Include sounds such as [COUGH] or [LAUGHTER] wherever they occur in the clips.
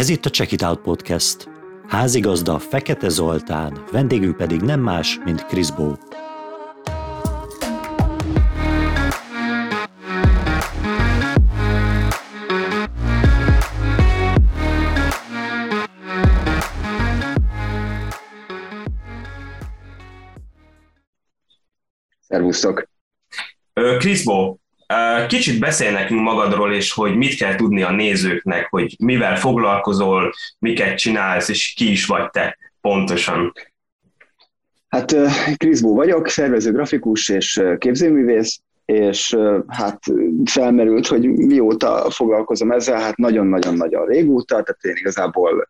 Ez itt a Check It Out Podcast. Házigazda Fekete Zoltán, vendégünk pedig nem más, mint Chris Bo. Szervusztok! Kriszbó, kicsit beszélj nekünk magadról, és hogy mit kell tudni a nézőknek, hogy mivel foglalkozol, miket csinálsz, és ki is vagy te pontosan. Hát Kriszbó vagyok, szervező grafikus és képzőművész, és hát felmerült, hogy mióta foglalkozom ezzel, hát nagyon-nagyon-nagyon régóta, tehát én igazából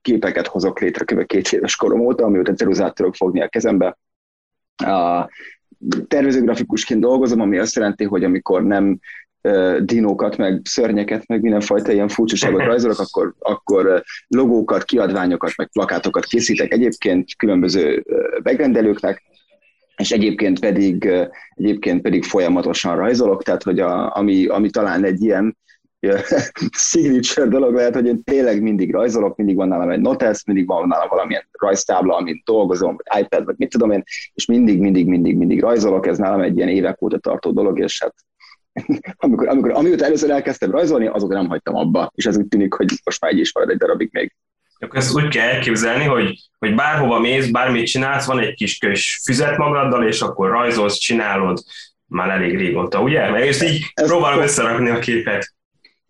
képeket hozok létre kb. két éves korom óta, amióta ceruzát tudok fogni a kezembe. Tervezőgrafikusként dolgozom, ami azt jelenti, hogy amikor nem dinókat, meg szörnyeket, meg mindenfajta ilyen furcsaságot [LAUGHS] rajzolok, akkor, akkor logókat, kiadványokat, meg plakátokat készítek egyébként különböző megrendelőknek, és egyébként pedig, egyébként pedig folyamatosan rajzolok, tehát hogy a, ami, ami talán egy ilyen signature dolog lehet, hogy én tényleg mindig rajzolok, mindig van nálam egy notesz, mindig van nálam valamilyen rajztábla, amin dolgozom, vagy iPad, vagy mit tudom én, és mindig, mindig, mindig, mindig rajzolok, ez nálam egy ilyen évek óta tartó dolog, és hát [LAUGHS] amikor, amikor, amióta először elkezdtem rajzolni, azóta nem hagytam abba, és ez úgy tűnik, hogy most már egy is marad egy darabig még. Akkor ezt úgy kell elképzelni, hogy, hogy bárhova mész, bármit csinálsz, van egy kis kös füzet magaddal, és akkor rajzolsz, csinálod már elég régóta, ugye? Mert ezt így ez próbálom összerakni a képet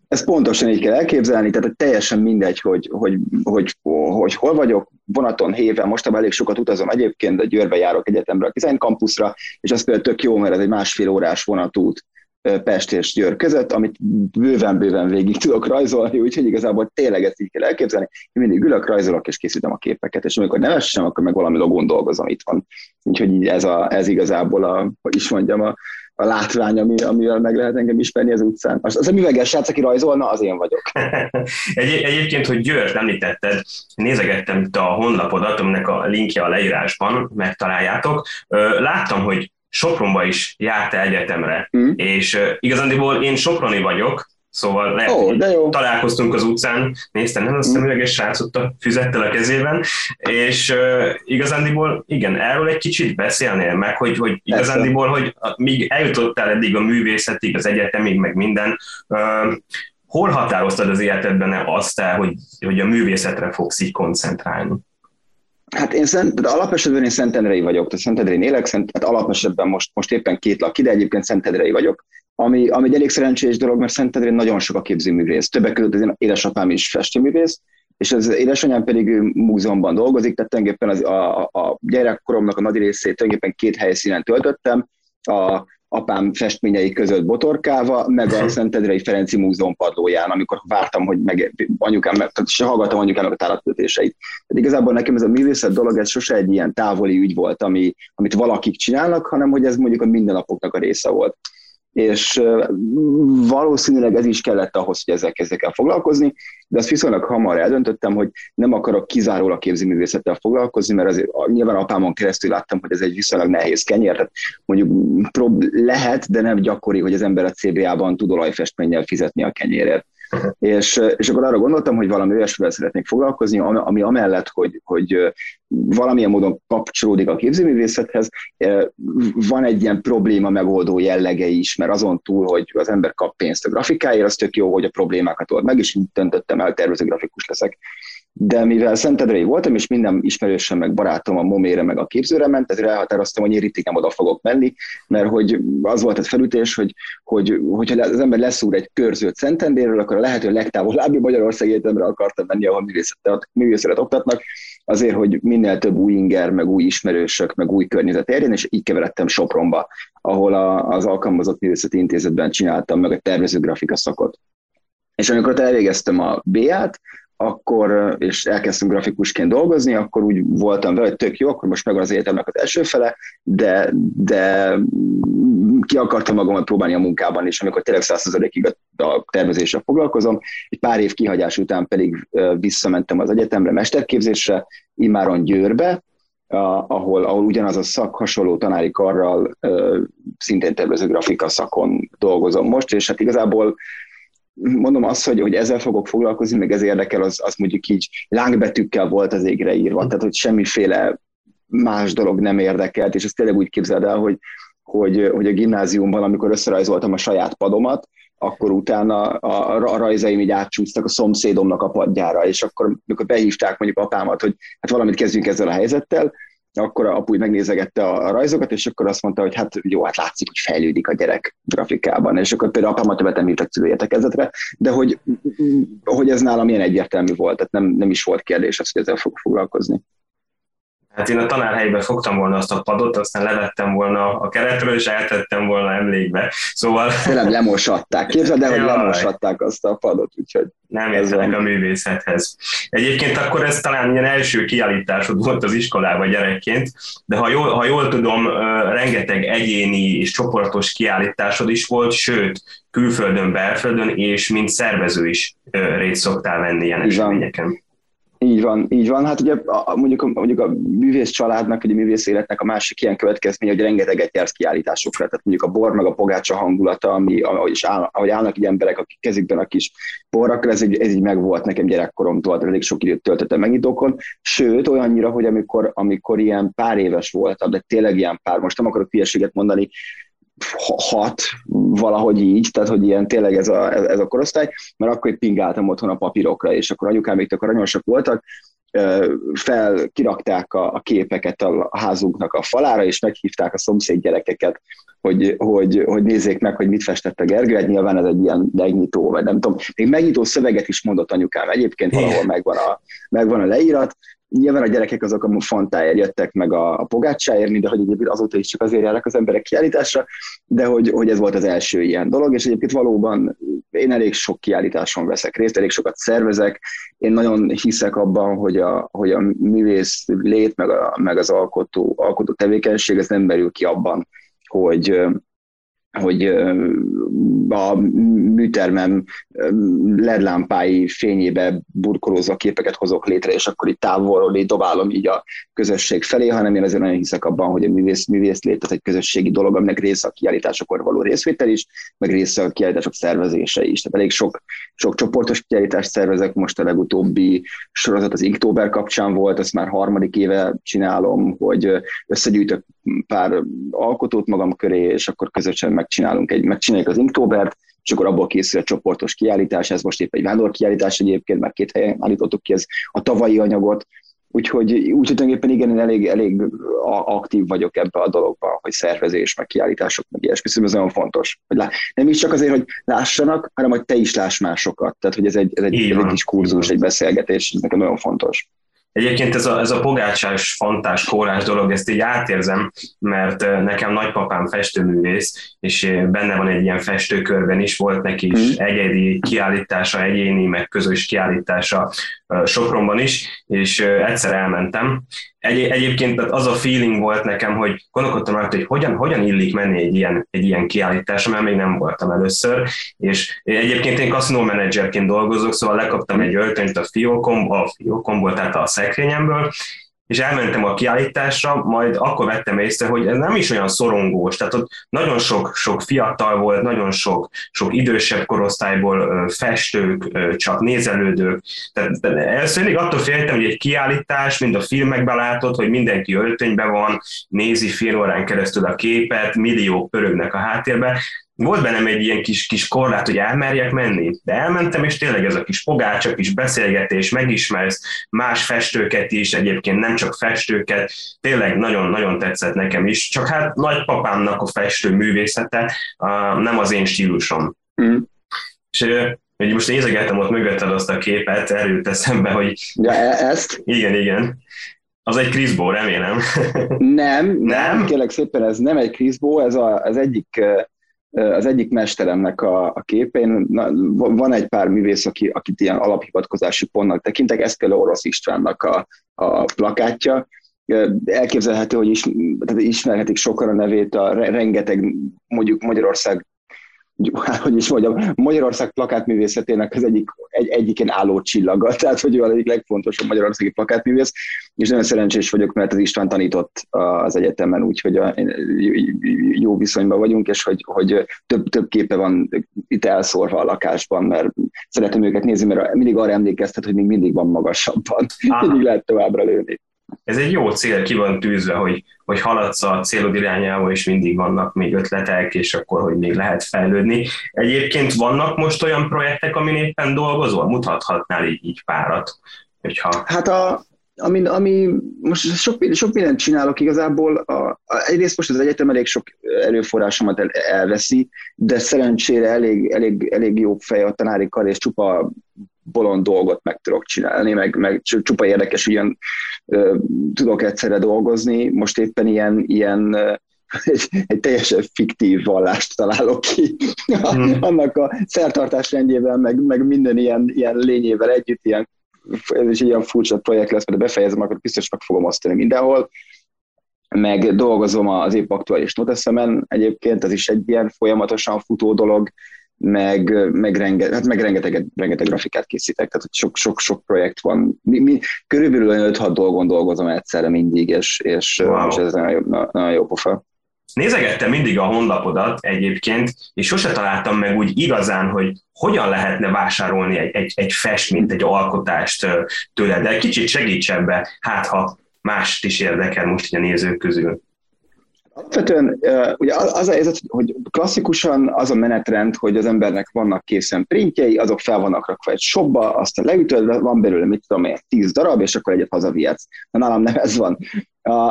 ezt pontosan így kell elképzelni, tehát teljesen mindegy, hogy, hogy, hogy, hogy hol vagyok, vonaton, héven, most elég sokat utazom egyébként, de Győrbe járok egyetemre a Design Campusra, és az például tök jó, mert ez egy másfél órás vonatút Pest és Győr között, amit bőven-bőven végig tudok rajzolni, úgyhogy igazából tényleg ezt így kell elképzelni. Én mindig ülök, rajzolok és készítem a képeket, és amikor nem esem, akkor meg valami logón dolgozom itthon. Úgyhogy így ez, a, ez igazából a, hogy is mondjam, a, a látvány, ami, amivel meg lehet engem ismerni az utcán. Az, az a műveges srác, aki rajzolna, az én vagyok. [LAUGHS] Egy, egyébként, hogy Győrt említetted, nézegettem itt a honlapodat, aminek a linkje a leírásban, megtaláljátok. Láttam, hogy Sopronba is jártál egyetemre, mm. és igazándiból én Soproni vagyok, Szóval lehet, oh, de jó. találkoztunk az utcán, néztem, nem a szemüveges srác ott a füzettel a kezében, és uh, igazándiból, igen, erről egy kicsit beszélnél meg, hogy, hogy igazándiból, hogy míg eljutottál eddig a művészetig, az egyetemig, meg minden, uh, hol határoztad az életedben azt el, hogy, hogy a művészetre fogsz így koncentrálni? Hát én szent, de alapesetben én Szentendrei vagyok, tehát Szentendrei élek, szent, hát alapesetben most, most éppen két lak ide, egyébként Szentendrei vagyok, ami, ami egy elég szerencsés dolog, mert Szentendrén nagyon sok a képzőművész. Többek között az én édesapám is festőművész, és az édesanyám pedig múzeumban dolgozik, tehát tulajdonképpen az, a, a gyerekkoromnak a nagy részét tulajdonképpen két helyszínen töltöttem, a apám festményei között botorkálva, meg a Szentendrei Ferenci Múzeum padlóján, amikor vártam, hogy meg anyukám, tehát se hallgattam anyukámnak a tálatkötéseit. Tehát igazából nekem ez a művészet dolog, ez sose egy ilyen távoli ügy volt, ami, amit valakik csinálnak, hanem hogy ez mondjuk a mindennapoknak a része volt és valószínűleg ez is kellett ahhoz, hogy ezzel kezdek el foglalkozni, de azt viszonylag hamar eldöntöttem, hogy nem akarok kizárólag képzőművészettel foglalkozni, mert azért nyilván apámon keresztül láttam, hogy ez egy viszonylag nehéz kenyér, tehát mondjuk lehet, de nem gyakori, hogy az ember a CBA-ban tud olajfestménnyel fizetni a kenyérért. És, és akkor arra gondoltam, hogy valami olyasmivel szeretnék foglalkozni, ami amellett, hogy, hogy valamilyen módon kapcsolódik a képzőművészethez, van egy ilyen probléma megoldó jellege is, mert azon túl, hogy az ember kap pénzt a grafikáért, az tök jó, hogy a problémákat old meg, és így döntöttem el, tervező grafikus leszek de mivel Szentedrei voltam, és minden ismerősöm, meg barátom a momére, meg a képzőre ment, ezért elhatároztam, hogy én ritig nem oda fogok menni, mert hogy az volt egy felütés, hogy, hogy hogyha az ember leszúr egy körzőt Szentendéről, akkor a lehető legtávolabbi Magyarország Egyetemre akartam menni, ahol művészetet, művészetet oktatnak, azért, hogy minél több új inger, meg új ismerősök, meg új környezet érjen, és így keveredtem Sopronba, ahol a, az alkalmazott művészeti intézetben csináltam meg a tervező grafika szakot. És amikor elvégeztem a B-át, akkor, és elkezdtem grafikusként dolgozni, akkor úgy voltam vele, hogy tök jó, akkor most megvan az életemnek az első fele, de, de ki akartam magamat próbálni a munkában is, amikor tényleg százszerzalékig a, a tervezéssel foglalkozom. Egy pár év kihagyás után pedig visszamentem az egyetemre, mesterképzésre, immáron Győrbe, ahol, ahol ugyanaz a szak hasonló tanári karral szintén tervező grafika szakon dolgozom most, és hát igazából mondom azt, hogy, hogy ezzel fogok foglalkozni, meg ez érdekel, az, az mondjuk így lángbetűkkel volt az égre írva, tehát hogy semmiféle más dolog nem érdekelt, és ezt tényleg úgy képzeld el, hogy, hogy, hogy a gimnáziumban, amikor összerajzoltam a saját padomat, akkor utána a, a rajzaim így átcsúsztak a szomszédomnak a padjára, és akkor, amikor behívták mondjuk apámat, hogy hát valamit kezdjünk ezzel a helyzettel, akkor a apu megnézegette a rajzokat, és akkor azt mondta, hogy hát jó, hát látszik, hogy fejlődik a gyerek grafikában, és akkor például apámat többet nem írtak szülőértekezetre, de hogy, hogy ez nálam ilyen egyértelmű volt, tehát nem, nem is volt kérdés az, hogy ezzel fog foglalkozni. Hát én a tanárhelyben fogtam volna azt a padot, aztán levettem volna a keretről, és eltettem volna emlékbe. Szóval... Tényleg lemosatták. Képzeld el, hogy lemosatták azt a padot, úgyhogy... Nem értenek a művészethez. Egyébként akkor ez talán ilyen első kiállításod volt az iskolában gyerekként, de ha jól, ha jól tudom, rengeteg egyéni és csoportos kiállításod is volt, sőt, külföldön, belföldön, és mint szervező is részt szoktál venni ilyen eseményeken. Így van, így van. Hát ugye a, mondjuk, a, mondjuk a művész családnak, vagy a művész életnek a másik ilyen következménye, hogy rengeteget jársz kiállításokra. Tehát mondjuk a bor meg a pogácsa hangulata, ami, ahogy, is áll, ahogy állnak így emberek, akik kezükben a kis borrakkal, ez így, ez így megvolt nekem gyerekkoromtól, elég sok időt töltöttem megnyitókon. Sőt, olyannyira, hogy amikor, amikor ilyen pár éves voltam, de tényleg ilyen pár, most nem akarok hülyeséget mondani, hat, valahogy így, tehát hogy ilyen tényleg ez a, ez a korosztály, mert akkor itt pingáltam otthon a papírokra, és akkor anyukám még tök aranyosak voltak, fel kirakták a, a képeket a házunknak a falára, és meghívták a szomszéd gyerekeket, hogy, hogy, hogy nézzék meg, hogy mit festett a Gergő, hát nyilván ez egy ilyen megnyitó, vagy nem tudom, még megnyitó szöveget is mondott anyukám, egyébként valahol megvan a, megvan a leírat, Nyilván a gyerekek azok a fontáért jöttek meg a, a pogácsáért, de hogy egyébként azóta is csak azért járnak az emberek kiállításra, de hogy, hogy ez volt az első ilyen dolog, és egyébként valóban én elég sok kiállításon veszek részt, elég sokat szervezek, én nagyon hiszek abban, hogy a, hogy a művész lét, meg, a, meg az alkotó, alkotó tevékenység, ez nem merül ki abban, hogy, hogy a műtermem LED lámpái fényébe burkolózva képeket hozok létre, és akkor itt távolról dobálom így a közösség felé, hanem én azért nagyon hiszek abban, hogy a művész, művész lét az egy közösségi dolog, aminek része a kiállításokor való részvétel is, meg része a kiállítások szervezése is. Tehát elég sok, sok csoportos kiállítást szervezek, most a legutóbbi sorozat az Inktober kapcsán volt, ezt már harmadik éve csinálom, hogy összegyűjtök pár alkotót magam köré, és akkor közösen megcsinálunk egy, megcsináljuk az Inktóbert, és akkor abból készül a csoportos kiállítás, ez most épp egy vándor kiállítás egyébként, már két helyen állítottuk ki ez a tavalyi anyagot, Úgyhogy, úgy tulajdonképpen igen, én elég, elég aktív vagyok ebbe a dologba, hogy szervezés, meg kiállítások, meg ilyesmi, szóval ez nagyon fontos. Hogy lá... Nem is csak azért, hogy lássanak, hanem hogy te is láss másokat. Tehát, hogy ez egy, ez egy, ez egy kis kurzus, egy beszélgetés, ez nekem nagyon fontos. Egyébként ez a, ez a pogácsás, fantás, kórás dolog, ezt így átérzem, mert nekem nagypapám festőművész, és benne van egy ilyen festőkörben is, volt neki is mm. egyedi kiállítása, egyéni, meg közös kiállítása Sopronban is, és egyszer elmentem. Egy, egyébként az a feeling volt nekem, hogy gondolkodtam rajta, hogy hogyan, hogyan illik menni egy ilyen, egy ilyen kiállításra, mert még nem voltam először, és egyébként én kaszinó menedzserként dolgozok, szóval lekaptam egy öltönyt a fiókomból, a fiókomból, tehát a szekrényemből, és elmentem a kiállításra, majd akkor vettem észre, hogy ez nem is olyan szorongós, tehát ott nagyon sok, sok fiatal volt, nagyon sok, sok idősebb korosztályból festők, csak nézelődők. Tehát először mindig attól féltem, hogy egy kiállítás, mint a filmekben látod, hogy mindenki öltönyben van, nézi fél órán keresztül a képet, milliók pörögnek a háttérben, volt bennem egy ilyen kis, kis korlát, hogy elmerjek menni, de elmentem, és tényleg ez a kis pogácsa, kis beszélgetés, megismersz más festőket is, egyébként nem csak festőket, tényleg nagyon-nagyon tetszett nekem is, csak hát nagypapámnak a festő művészete nem az én stílusom. Mm. És hogy most nézegettem ott mögötted azt a képet, erőt eszembe, hogy... Ja, e- ezt? Igen, igen. Az egy Krisbó, remélem. Nem, nem, nem, kérlek szépen, ez nem egy Krisbó, ez a, az egyik az egyik mesteremnek a, a képén, na, van egy pár művész, aki, akit ilyen alaphivatkozási pontnak tekintek, ez például Orosz Istvánnak a, a plakátja, elképzelhető, hogy is, tehát ismerhetik sokan a nevét, a rengeteg mondjuk Magyarország [LAUGHS] hogy is mondjam, Magyarország plakátművészetének az egyik, egy, egyik ilyen álló csillaga, [LAUGHS] tehát hogy ő az egyik legfontosabb magyarországi plakátművész, és nagyon szerencsés vagyok, mert az István tanított az egyetemen, úgyhogy jó viszonyban vagyunk, és hogy, hogy több, több képe van itt elszórva a lakásban, mert szeretem őket nézni, mert mindig arra emlékeztet, hogy még mindig van magasabban, mindig lehet továbbra lőni ez egy jó cél, ki van tűzve, hogy, hogy haladsz a célod irányába, és mindig vannak még ötletek, és akkor, hogy még lehet fejlődni. Egyébként vannak most olyan projektek, amin éppen dolgozol? Mutathatnál így, így párat? Hogyha... Hát a, ami, ami most sok, sok mindent csinálok igazából, a, a, egyrészt most az egyetem elég sok erőforrásomat el, elveszi, de szerencsére elég, elég, elég jó fej a tanári kar, és csupa bolond dolgot meg tudok csinálni, meg, meg csupa érdekes, ilyen tudok egyszerre dolgozni. Most éppen ilyen, ilyen [LAUGHS] egy, egy teljesen fiktív vallást találok ki, [LAUGHS] hmm. annak a szertartás rendjével, meg, meg minden ilyen, ilyen lényével együtt, ilyen, ez is ilyen furcsa projekt lesz, mert befejezem, akkor biztos meg fogom osztani mindenhol, meg dolgozom az épp aktuális noteszemen egyébként, ez is egy ilyen folyamatosan futó dolog, meg, meg, renge, hát meg rengeteg, rengeteg grafikát készítek, tehát sok, sok, sok projekt van. Mi, mi, körülbelül 5-6 dolgon dolgozom egyszerre mindig, és, és, wow. és ez nagyon jó, nagyon jó pofa. Nézegettem mindig a honlapodat egyébként, és sose találtam meg úgy igazán, hogy hogyan lehetne vásárolni egy, egy, egy festményt, egy alkotást tőled, de kicsit segíts ebbe, hát ha mást is érdekel most a nézők közül. Alapvetően ugye az a helyzet, hogy klasszikusan az a menetrend, hogy az embernek vannak készen printjei, azok fel vannak rakva egy shopba, aztán leütöd, van belőle, mit tudom én, tíz darab, és akkor egyet hazavihetsz. De nálam nem ez van.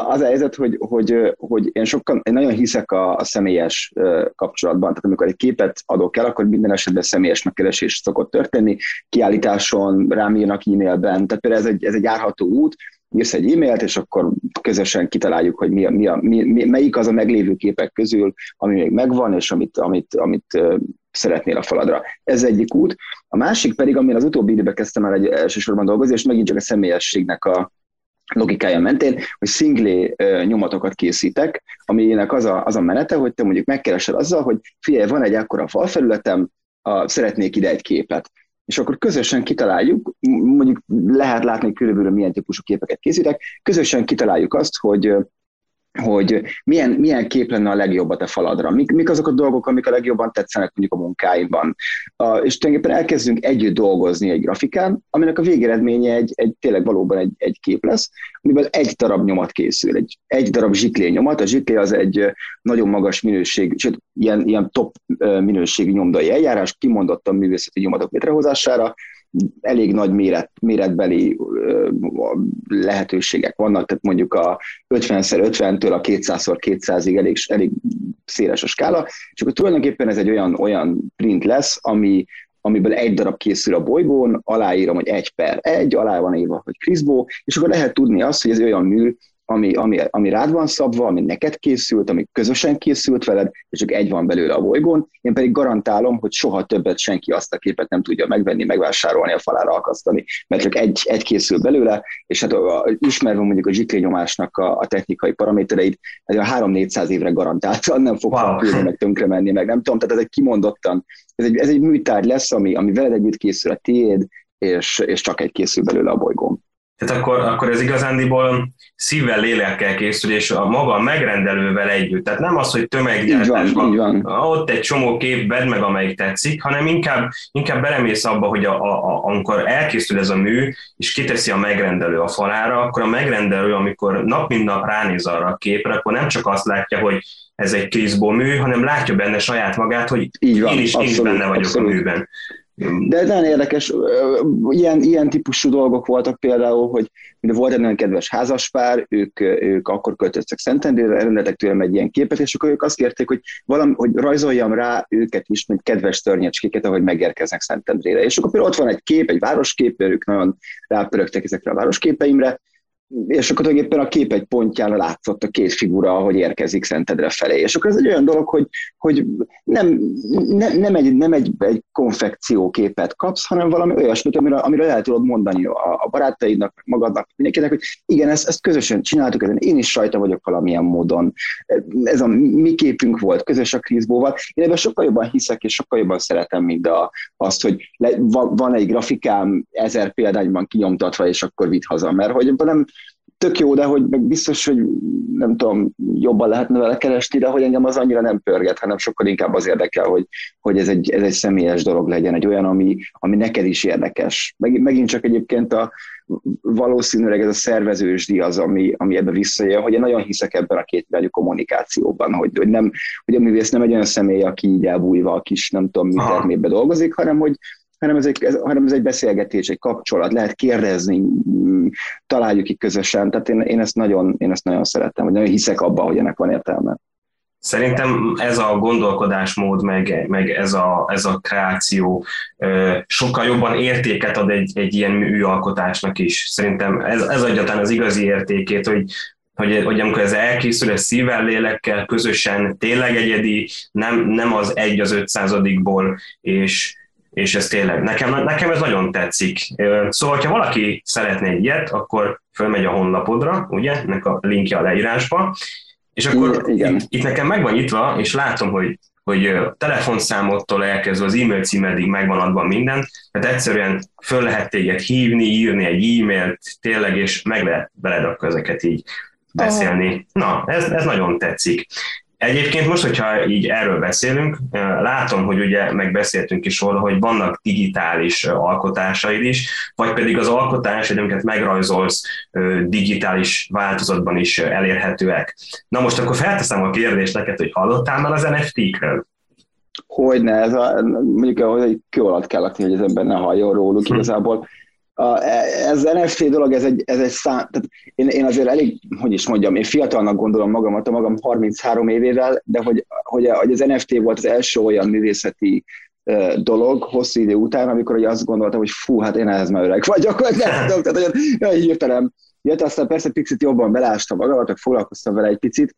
Az a helyzet, hogy, hogy, hogy én sokkal, én nagyon hiszek a, a személyes kapcsolatban, tehát amikor egy képet adok el, akkor minden esetben személyes megkeresés szokott történni, kiállításon, rám írnak e-mailben, tehát például ez egy, ez egy járható út, írsz egy e-mailt, és akkor közösen kitaláljuk, hogy mi a, mi a, mi, melyik az a meglévő képek közül, ami még megvan, és amit, amit, amit szeretnél a faladra. Ez egyik út. A másik pedig, amin az utóbbi időben kezdtem el egy elsősorban dolgozni, és megint csak a személyességnek a logikája mentén, hogy szinglé nyomatokat készítek, aminek az a, az a menete, hogy te mondjuk megkeresed azzal, hogy figyelj, van egy akkora falfelületem, a, szeretnék ide egy képet és akkor közösen kitaláljuk, mondjuk lehet látni körülbelül milyen típusú képeket készítek, közösen kitaláljuk azt, hogy hogy milyen, milyen kép lenne a legjobb a te faladra, mik, mik azok a dolgok, amik a legjobban tetszenek mondjuk a munkáimban. Uh, és tulajdonképpen elkezdünk együtt dolgozni egy grafikán, aminek a végeredménye egy, egy tényleg valóban egy, egy kép lesz, amiből egy darab nyomat készül, egy, egy darab zsiklé nyomat. A zsiklé az egy nagyon magas minőség, sőt, ilyen, ilyen top minőségű nyomdai eljárás, kimondottan művészeti nyomatok létrehozására, elég nagy méret, méretbeli lehetőségek vannak, tehát mondjuk a 50x50-től a 200x200-ig elég, elég széles a skála, és akkor tulajdonképpen ez egy olyan, olyan print lesz, ami, amiből egy darab készül a bolygón, aláírom, hogy egy per egy, alá van írva, hogy Kriszbó, és akkor lehet tudni azt, hogy ez olyan mű, ami, ami, ami rád van szabva, ami neked készült, ami közösen készült veled, és csak egy van belőle a bolygón. Én pedig garantálom, hogy soha többet senki azt a képet nem tudja megvenni, megvásárolni, a falára akasztani, mert csak egy, egy készül belőle, és hát a, a, ismerve mondjuk a zsiklényomásnak a, a technikai paramétereit, ez a 3-400 évre garantáltan nem fog wow. meg tönkre menni, meg nem tudom, tehát ez egy kimondottan, ez egy, ez egy műtárgy lesz, ami, ami veled együtt készül a tiéd, és, és csak egy készül belőle a bolygón. Tehát akkor, akkor ez igazándiból szívvel, lélekkel készül, és a maga a megrendelővel együtt. Tehát nem az, hogy tömeggyártásban ott egy csomó kép bed meg, amelyik tetszik, hanem inkább, inkább belemész abba, hogy a, a, a, amikor elkészül ez a mű, és kiteszi a megrendelő a falára, akkor a megrendelő, amikor nap mint nap ránéz arra a képre, akkor nem csak azt látja, hogy ez egy Kriszból mű, hanem látja benne saját magát, hogy Így van, én, is, abszolút, én is benne vagyok abszolút. a műben. De nagyon érdekes, ilyen, ilyen típusú dolgok voltak például, hogy volt egy nagyon kedves házaspár, ők, ők akkor költöztek Szentendrére, rendeltek tőlem egy ilyen képet, és akkor ők azt kérték, hogy, valami, hogy rajzoljam rá őket is, mint kedves törnyecskéket, ahogy megérkeznek Szentendrére. És akkor például ott van egy kép, egy városkép, ők nagyon rápörögtek ezekre a városképeimre, és akkor tulajdonképpen a kép egy pontján látszott a két figura, ahogy érkezik Szentedre felé. És akkor ez egy olyan dolog, hogy, hogy nem, ne, nem, egy, nem egy, egy konfekcióképet kapsz, hanem valami olyasmit, amire, amire el tudod mondani a, a barátaidnak, magadnak, mindenkinek, hogy igen, ezt, ezt közösen csináltuk, ezen én is rajta vagyok valamilyen módon. Ez a mi képünk volt, közös a krízbóval. Én ebben sokkal jobban hiszek, és sokkal jobban szeretem, mint a, azt, hogy le, van egy grafikám ezer példányban kinyomtatva, és akkor vitt haza. Mert hogy nem, tök jó, de hogy meg biztos, hogy nem tudom, jobban lehetne vele keresni, de hogy engem az annyira nem pörget, hanem sokkal inkább az érdekel, hogy, hogy ez, egy, ez egy személyes dolog legyen, egy olyan, ami, ami neked is érdekes. Meg, megint csak egyébként a, valószínűleg ez a szervezősdi az, ami, ami ebbe visszajön, hogy én nagyon hiszek ebben a két irányú kommunikációban, hogy, hogy, nem, hogy a művész nem egy olyan személy, aki így elbújva a kis, nem tudom, mi termébe dolgozik, hanem hogy, hanem ez, egy, ez, hanem ez egy beszélgetés, egy kapcsolat, lehet kérdezni, találjuk ki közösen, tehát én, én, ezt nagyon, én ezt nagyon szeretem, hogy nagyon hiszek abban, hogy ennek van értelme. Szerintem ez a gondolkodásmód, meg, meg ez, a, ez a kreáció sokkal jobban értéket ad egy, egy ilyen műalkotásnak is. Szerintem ez, ez adja az igazi értékét, hogy, hogy, hogy amikor ez elkészül, ez szívvel, lélekkel, közösen, tényleg egyedi, nem, nem az egy az ötszázadikból, és, és ez tényleg, nekem, nekem ez nagyon tetszik. Szóval, ha valaki szeretne ilyet, akkor fölmegy a honlapodra, ugye, ennek a linkje a leírásba, és akkor Igen. Itt, itt nekem meg van nyitva, és látom, hogy hogy telefonszámottól elkezdve az e-mail címedig megvan adva minden, tehát egyszerűen föl lehet téged hívni, írni egy e-mailt, tényleg, és meg lehet veled akkor ezeket így beszélni. Na, ez, ez nagyon tetszik. Egyébként most, hogyha így erről beszélünk, látom, hogy ugye megbeszéltünk is róla, hogy vannak digitális alkotásaid is, vagy pedig az alkotás, amiket megrajzolsz, digitális változatban is elérhetőek. Na most akkor felteszem a kérdést neked, hogy hallottál már az NFT-kről? Hogyne, ez a, mondjuk, hogy egy kő alatt kell lakni, hogy az ember ne halljon róluk. Hm. Igazából a, ez NFT dolog, ez egy, ez egy szám, tehát én, én azért elég, hogy is mondjam, én fiatalnak gondolom magamat, a magam 33 évével, de hogy, hogy, hogy az NFT volt az első olyan művészeti dolog hosszú idő után, amikor hogy azt gondoltam, hogy fú, hát én ehhez már öreg vagyok, vagy nem tudom, tehát hogy hirtelen jött, aztán persze picit jobban belástam magamat, foglalkoztam vele egy picit.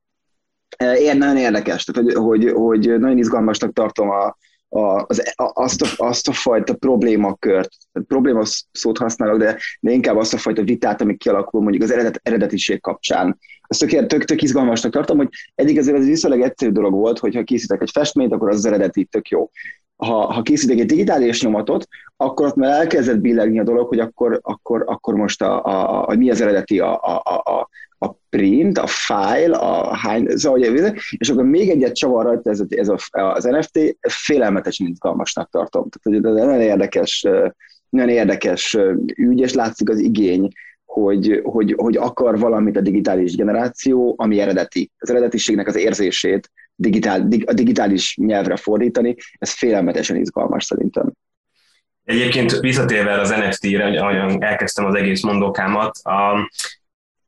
Én nagyon érdekes, tehát hogy, hogy, hogy nagyon izgalmasnak tartom a, a, az, a, azt, a, azt a fajta problémakört, probléma szót használok, de, de inkább azt a fajta vitát, ami kialakul mondjuk az eredet, eredetiség kapcsán. Ezt tök, tök, tök izgalmasnak tartom, hogy eddig azért ez viszonylag egyszerű dolog volt, hogy ha készítek egy festményt, akkor az, az eredeti tök jó. Ha, ha készítek egy digitális nyomatot, akkor ott már elkezdett billegni a dolog, hogy akkor, akkor, akkor most a, a, a, mi az eredeti a, a, a, a print, a file, a hány, szóval, és akkor még egyet csavar rajta ez, ez a, az NFT, félelmetesen izgalmasnak tartom. Tehát ez nagyon érdekes, nagyon érdekes ügy, és látszik az igény, hogy, hogy, hogy akar valamit a digitális generáció, ami eredeti. Az eredetiségnek az érzését digitál, a digitális nyelvre fordítani, ez félelmetesen izgalmas szerintem. Egyébként visszatérve az NFT-re, ahogyan elkezdtem az egész mondókámat, a,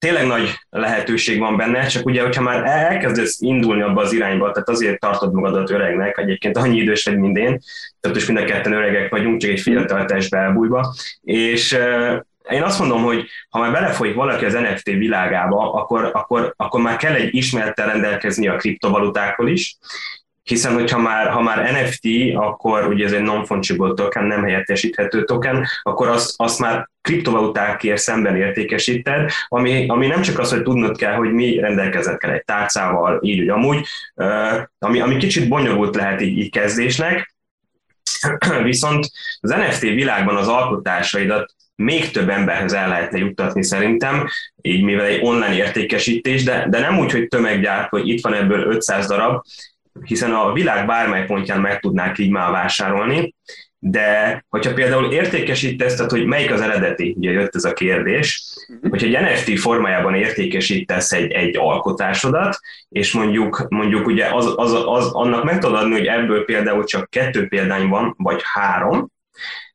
tényleg nagy lehetőség van benne, csak ugye, hogyha már elkezdesz indulni abba az irányba, tehát azért tartod magadat öregnek, egyébként annyi idős vagy, mint én, tehát is mind a ketten öregek vagyunk, csak egy fiatal testbe elbújva, és én azt mondom, hogy ha már belefolyik valaki az NFT világába, akkor, akkor, akkor már kell egy ismerettel rendelkezni a kriptovalutákról is, hiszen hogyha már, ha már NFT, akkor ugye ez egy non-fungible token, nem helyettesíthető token, akkor azt, azt már kriptovalutákért szemben értékesíted, ami, ami nem csak az, hogy tudnod kell, hogy mi rendelkezett kell egy tárcával, így hogy amúgy, ami, ami kicsit bonyolult lehet így, így kezdésnek, [CLEARS THROAT] viszont az NFT világban az alkotásaidat még több emberhez el lehetne juttatni szerintem, így mivel egy online értékesítés, de, de nem úgy, hogy tömeggyárt, hogy itt van ebből 500 darab, hiszen a világ bármely pontján meg tudnák így már vásárolni, de hogyha például értékesítesz, tehát hogy melyik az eredeti, ugye jött ez a kérdés, uh-huh. hogyha egy NFT formájában értékesítesz egy, egy alkotásodat, és mondjuk, mondjuk ugye az, az, az, annak meg tudod adni, hogy ebből például csak kettő példány van, vagy három,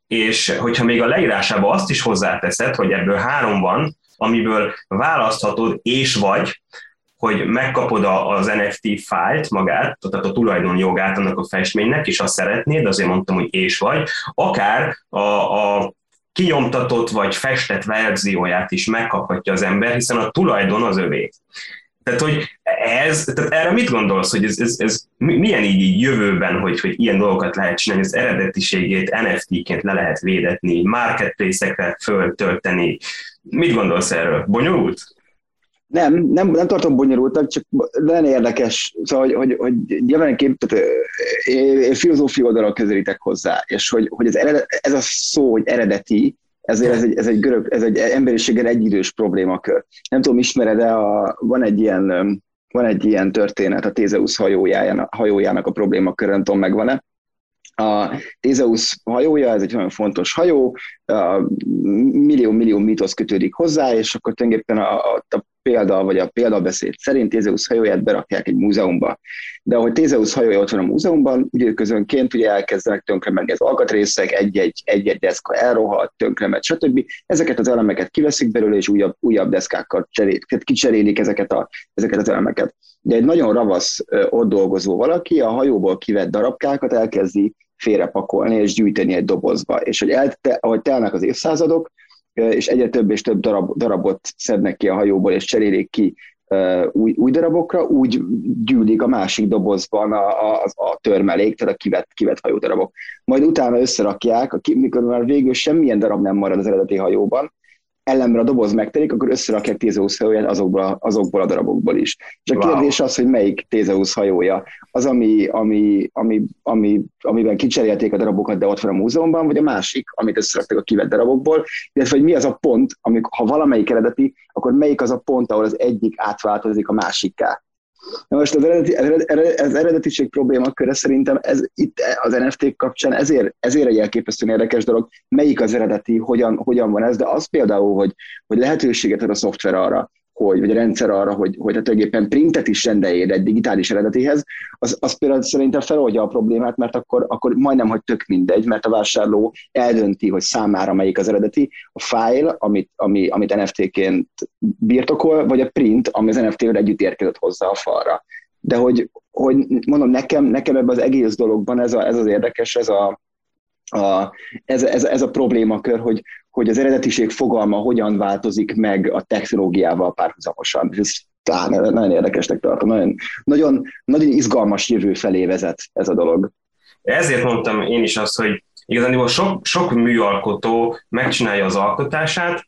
és hogyha még a leírásába azt is hozzáteszed, hogy ebből három van, amiből választhatod és vagy, hogy megkapod az NFT fájlt magát, tehát a tulajdonjogát annak a festménynek, és azt szeretnéd, azért mondtam, hogy és vagy, akár a, a kinyomtatott vagy festett verzióját is megkaphatja az ember, hiszen a tulajdon az övé. Tehát, hogy ez, tehát erre mit gondolsz, hogy ez, ez, ez milyen így, így jövőben, hogy, hogy ilyen dolgokat lehet csinálni, az eredetiségét NFT-ként le lehet védetni, marketplace-ekre föltölteni. Mit gondolsz erről? Bonyolult? Nem, nem, nem tartom bonyolultak, csak nagyon érdekes, szóval, hogy, hogy, hogy kép, tehát, én filozófia oldalról közelítek hozzá, és hogy, hogy ez, eredet, ez a szó, hogy eredeti, ezért ez egy, ez egy, görög, ez egy emberiséggel egyidős problémakör. Nem tudom, ismered de a, van egy ilyen van egy ilyen történet a Tézeusz hajójának, hajójának a problémakör, nem tudom, megvan-e. A Tézeusz hajója, ez egy nagyon fontos hajó, millió-millió mítosz kötődik hozzá, és akkor tulajdonképpen a, a, a példa, vagy a példabeszéd szerint Tézeusz hajóját berakják egy múzeumba. De ahogy Tézeusz hajója ott van a múzeumban, időközönként ugye elkezdenek tönkre menni az alkatrészek, egy-egy, egy-egy deszka elrohadt, tönkre megy, stb. Ezeket az elemeket kiveszik belőle, és újabb, újabb deszkákkal cserélik, kicserélik ezeket, a, ezeket az elemeket. De egy nagyon ravasz ott dolgozó valaki a hajóból kivett darabkákat elkezdi félrepakolni és gyűjteni egy dobozba. És hogy el, ahogy telnek az évszázadok, és egyre több és több darab, darabot szednek ki a hajóból, és cserélik ki új, új darabokra, úgy gyűlik a másik dobozban a, a, a törmelék, tehát a kivett, kivett hajódarabok. Majd utána összerakják, mikor már végül semmilyen darab nem marad az eredeti hajóban, ellenben a doboz megtelik, akkor összerakják Tézeusz hajóját azokból, azokból a darabokból is. És a wow. kérdés az, hogy melyik Tézeusz hajója. Az, ami, ami, ami, ami, amiben kicserélték a darabokat, de ott van a múzeumban, vagy a másik, amit összeraktak a kivett darabokból, illetve hogy mi az a pont, amik, ha valamelyik eredeti, akkor melyik az a pont, ahol az egyik átváltozik a másikká. Na most az, eredeti, az eredetiség problémaköre szerintem ez itt az NFT kapcsán ezért, ezért egy elképesztően érdekes dolog, melyik az eredeti, hogyan, hogyan van ez, de az például, hogy, hogy lehetőséget ad a szoftver arra, hogy, vagy a rendszer arra, hogy, hogy tulajdonképpen printet is rendeljél egy digitális eredetihez, az, az például szerintem feloldja a problémát, mert akkor, akkor majdnem, hogy tök mindegy, mert a vásárló eldönti, hogy számára melyik az eredeti, a file, amit, ami, amit NFT-ként birtokol, vagy a print, ami az NFT-vel együtt érkezett hozzá a falra. De hogy, hogy mondom, nekem, nekem ebben az egész dologban ez, a, ez az érdekes, ez a, a, ez, ez, ez a problémakör, hogy, hogy az eredetiség fogalma hogyan változik meg a technológiával párhuzamosan. Ez talán nagyon érdekesnek tartom, nagyon, nagyon, nagyon izgalmas jövő felé vezet ez a dolog. Ezért mondtam én is azt, hogy igazán sok, sok műalkotó megcsinálja az alkotását,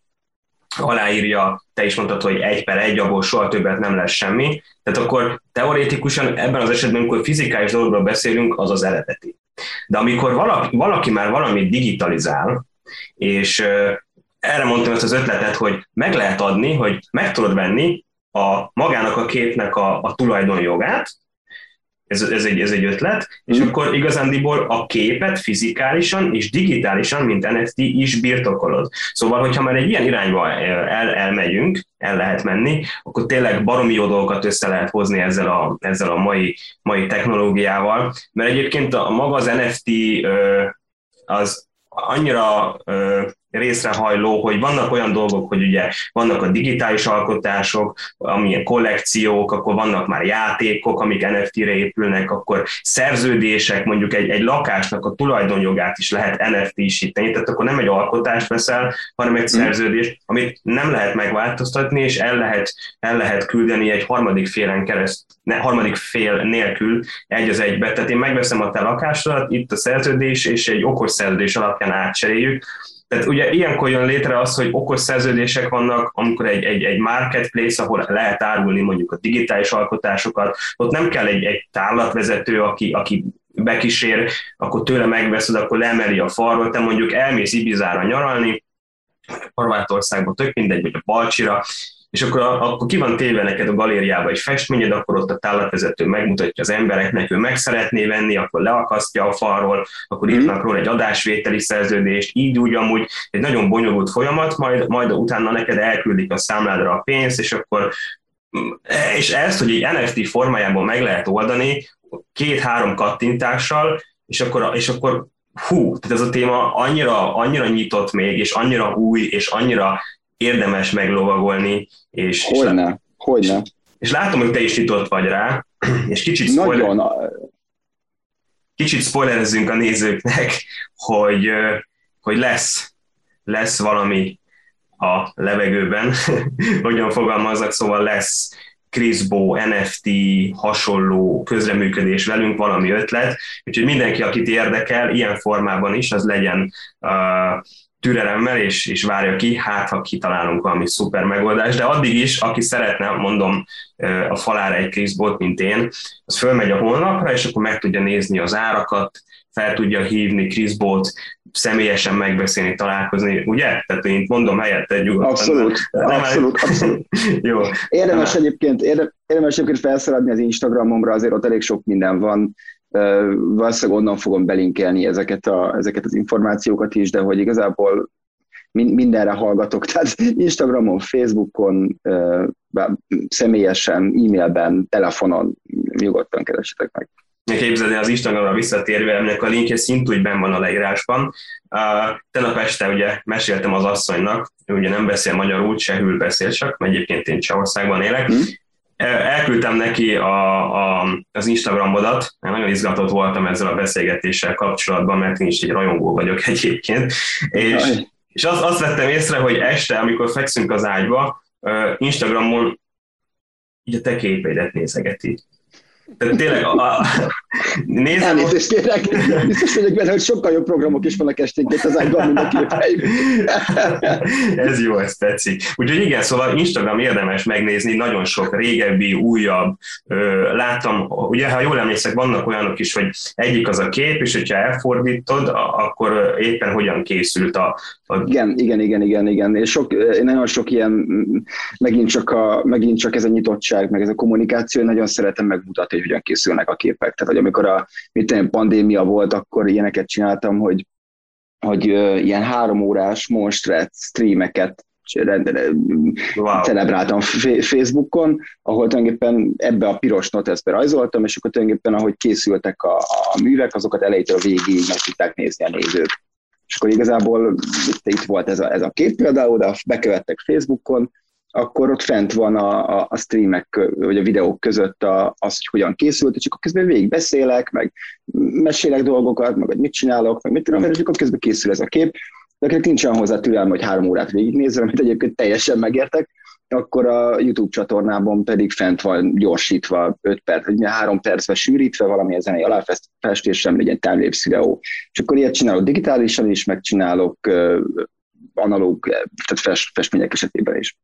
aláírja, te is mondtad, hogy egy per egy, abból soha többet nem lesz semmi. Tehát akkor teorétikusan ebben az esetben, amikor fizikális dologról beszélünk, az az eredeti. De amikor valaki, valaki már valamit digitalizál, és erre mondtam ezt az ötletet, hogy meg lehet adni, hogy meg tudod venni a magának a képnek a, a tulajdonjogát, ez, ez, egy, ez egy ötlet, mm. és akkor igazándiból a képet fizikálisan és digitálisan, mint NFT is birtokolod. Szóval, hogyha már egy ilyen irányba el, elmegyünk, el lehet menni, akkor tényleg baromi jó dolgokat össze lehet hozni ezzel a, ezzel a mai, mai technológiával, mert egyébként a maga az NFT az annyira részrehajló, hogy vannak olyan dolgok, hogy ugye vannak a digitális alkotások, amilyen kollekciók, akkor vannak már játékok, amik NFT-re épülnek, akkor szerződések, mondjuk egy, egy lakásnak a tulajdonjogát is lehet NFT-síteni, tehát akkor nem egy alkotást veszel, hanem egy mm. szerződést, amit nem lehet megváltoztatni, és el lehet, el lehet küldeni egy harmadik félen kereszt, ne, harmadik fél nélkül egy az egybe. Tehát én megveszem a te lakásodat, itt a szerződés, és egy okos szerződés alapján átcseréljük, tehát ugye ilyenkor jön létre az, hogy okos szerződések vannak, amikor egy, egy, egy marketplace, ahol lehet árulni mondjuk a digitális alkotásokat, ott nem kell egy, egy tárlatvezető, aki, aki bekísér, akkor tőle megveszed, akkor lemeli a falról, te mondjuk elmész Ibizára nyaralni, Horvátországban tök mindegy, vagy a Balcsira, és akkor, akkor ki van téve neked a galériába egy festményed, akkor ott a tárlatvezető megmutatja az embereknek, ő meg szeretné venni, akkor leakasztja a falról, akkor írnak mhm. róla egy adásvételi szerződést, így úgy amúgy egy nagyon bonyolult folyamat, majd, majd utána neked elküldik a számládra a pénzt, és akkor és ezt, hogy egy NFT formájában meg lehet oldani, két-három kattintással, és akkor, és akkor hú, tehát ez a téma annyira, annyira nyitott még, és annyira új, és annyira érdemes meglovagolni. És, hogyne, és, hogyne. És, és látom, hogy te is nyitott vagy rá, [CLEARS THROAT] és kicsit spoiler, Nagyon. kicsit spoilerezzünk a nézőknek, [LAUGHS] hogy, hogy lesz lesz valami a levegőben, [LAUGHS] hogyan fogalmazzak, szóval lesz Crisbo, NFT, hasonló közreműködés velünk, valami ötlet, úgyhogy mindenki, akit érdekel, ilyen formában is, az legyen uh, türelemmel, és, és várja ki, hát ha kitalálunk valami szuper megoldást, de addig is, aki szeretne, mondom, a falára egy Crisbot, mint én, az fölmegy a honlapra, és akkor meg tudja nézni az árakat, fel tudja hívni Crisbot, személyesen megbeszélni, találkozni, ugye? Tehát én mondom helyette nyugodtan. Abszolút, abszolút, abszolút. [LAUGHS] Jó. Érdemes egyébként, érdemes egyébként felszaladni az Instagramomra, azért ott elég sok minden van, valószínűleg onnan fogom belinkelni ezeket, a, ezeket az információkat is, de hogy igazából mindenre hallgatok, [LAUGHS] tehát Instagramon, Facebookon, személyesen, e-mailben, telefonon nyugodtan keresetek meg. Képzeld az Instagramra visszatérve, ennek a linkje szintúgy benn van a leírásban. Uh, tegnap este ugye meséltem az asszonynak, ő ugye nem beszél magyarul, csehül beszél csak, mert egyébként én Csehországban élek, mm. Elküldtem neki a, a, az Instagramodat, mert nagyon izgatott voltam ezzel a beszélgetéssel kapcsolatban, mert én is egy rajongó vagyok egyébként, és, és azt, azt vettem észre, hogy este, amikor fekszünk az ágyba, Instagramon így a te képeidet nézegeti. Tehát tényleg a, a, nézem... Elnézést kérek, biztos vagyok benne, hogy sokkal jobb programok is vannak esténként az ágyban, mint a képeim. ez jó, ez tetszik. Úgyhogy igen, szóval Instagram érdemes megnézni, nagyon sok régebbi, újabb. Láttam, ugye, ha jól emlékszek, vannak olyanok is, hogy egyik az a kép, és hogyha elfordítod, akkor éppen hogyan készült a, a... Igen, igen, igen, igen, igen. És sok, nagyon sok ilyen, megint csak, a, megint csak ez a nyitottság, meg ez a kommunikáció, nagyon szeretem megmutatni, hogy hogyan készülnek a képek. Tehát, hogy amikor a mit tudom, pandémia volt, akkor ilyeneket csináltam, hogy, hogy uh, ilyen három órás monstret streameket wow. celebráltam Facebookon, ahol tulajdonképpen ebbe a piros noteszbe rajzoltam, és akkor tulajdonképpen ahogy készültek a, a művek, azokat elejétől végig meg tudták nézni a nézők. És akkor igazából itt, itt volt ez a, ez a kép például, de bekövettek Facebookon, akkor ott fent van a, a, a streamek, vagy a videók között a, az, hogy hogyan készült, és akkor közben végig beszélek, meg mesélek dolgokat, meg hogy mit csinálok, meg mit tudom, és akkor közben készül ez a kép, de akinek nincsen hozzá türelme, hogy három órát végignézem, amit egyébként teljesen megértek, akkor a YouTube csatornában pedig fent van gyorsítva 5 perc, vagy 3 percbe sűrítve valamilyen zenei aláfestésem, legyen timelapse videó. És akkor ilyet csinálok digitálisan is, megcsinálok analóg, tehát fest, festmények esetében is.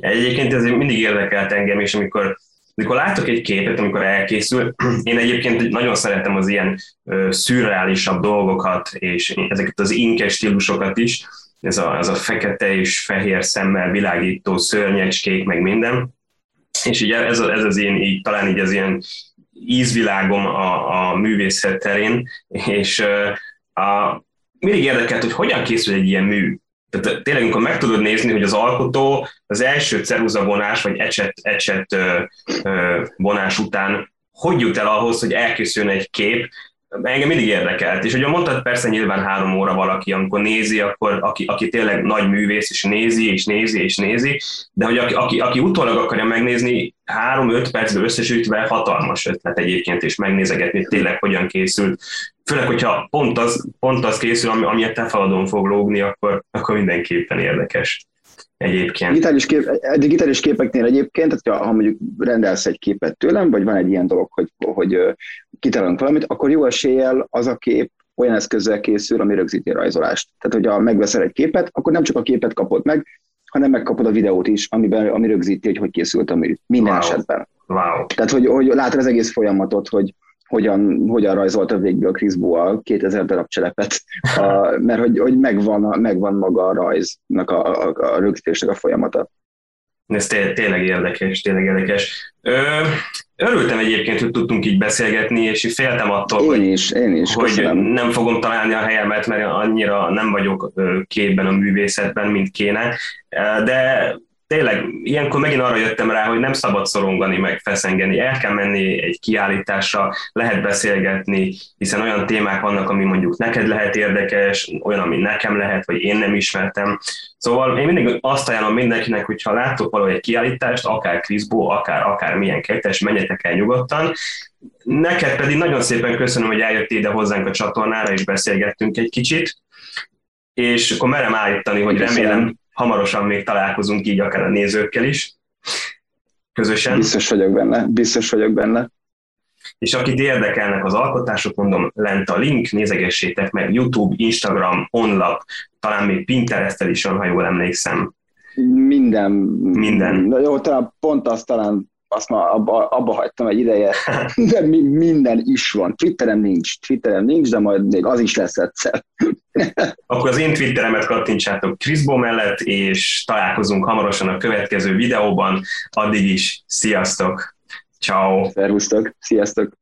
Egyébként ez mindig érdekelt engem, és amikor amikor látok egy képet, amikor elkészül, én egyébként nagyon szeretem az ilyen szürreálisabb dolgokat, és ezeket az inkes stílusokat is, ez a, ez a fekete és fehér szemmel világító szörnyecskék, meg minden. És ugye ez, ez az én, így, talán így az ilyen ízvilágom a, a művészet terén, és a, mindig érdekelt, hogy hogyan készül egy ilyen mű. Tehát tényleg, amikor meg tudod nézni, hogy az alkotó az első ceruza vonás, vagy ecset, ecset ö, ö, vonás után hogy jut el ahhoz, hogy elkészüljön egy kép, engem mindig érdekelt. És ugye mondtad, persze nyilván három óra valaki, amikor nézi, akkor aki, aki tényleg nagy művész, és nézi, és nézi, és nézi, de hogy aki, aki, aki utólag akarja megnézni, három-öt percben összesítve hatalmas ötlet egyébként, és megnézegetni, tényleg hogyan készült. Főleg, hogyha pont az, pont az készül, ami, amilyet te faladon fog lógni, akkor, akkor mindenképpen érdekes egyébként. Digitális, kép, digitális képeknél egyébként, tehát ha mondjuk rendelsz egy képet tőlem, vagy van egy ilyen dolog, hogy, hogy kitalálunk valamit, akkor jó eséllyel az a kép olyan eszközzel készül, ami rögzíti a rajzolást. Tehát, hogyha megveszel egy képet, akkor nem csak a képet kapod meg, hanem megkapod a videót is, amiben, ami rögzíti, hogy hogy készült a mű. Minden wow. esetben. Wow. Tehát, hogy, hogy látod az egész folyamatot, hogy hogyan, hogyan rajzolta végül a Chris a 2000 darab cselepet, a, mert hogy, hogy megvan, megvan maga a rajznak, a, a, a rögzítésnek a folyamata. Ez té- tényleg érdekes, tényleg érdekes. Ö, örültem egyébként, hogy tudtunk így beszélgetni, és féltem attól, én hogy, is, én is, hogy nem fogom találni a helyemet, mert annyira nem vagyok képben a művészetben, mint kéne. De tényleg ilyenkor megint arra jöttem rá, hogy nem szabad szorongani, meg feszengeni, el kell menni egy kiállításra, lehet beszélgetni, hiszen olyan témák vannak, ami mondjuk neked lehet érdekes, olyan, ami nekem lehet, vagy én nem ismertem. Szóval én mindig azt ajánlom mindenkinek, hogy ha láttok valahol egy kiállítást, akár Kriszbó, akár, akár milyen kettes, menjetek el nyugodtan. Neked pedig nagyon szépen köszönöm, hogy eljöttél ide hozzánk a csatornára, és beszélgettünk egy kicsit és akkor merem állítani, hogy remélem hamarosan még találkozunk így akár a nézőkkel is közösen. Biztos vagyok benne, biztos vagyok benne. És akit érdekelnek az alkotások, mondom, lent a link, nézegessétek meg YouTube, Instagram, honlap, talán még Pinterest is van, ha jól emlékszem. Minden. Minden. Jó, talán pont azt talán azt már abba, abba hagytam egy ideje, [LAUGHS] de mi, minden is van. Twitterem nincs, Twitterem nincs, de majd még az is lesz egyszer. [LAUGHS] Akkor az én Twitteremet kattintsátok Kriszbó mellett, és találkozunk hamarosan a következő videóban. Addig is, sziasztok! Ciao. Szervusztok, sziasztok!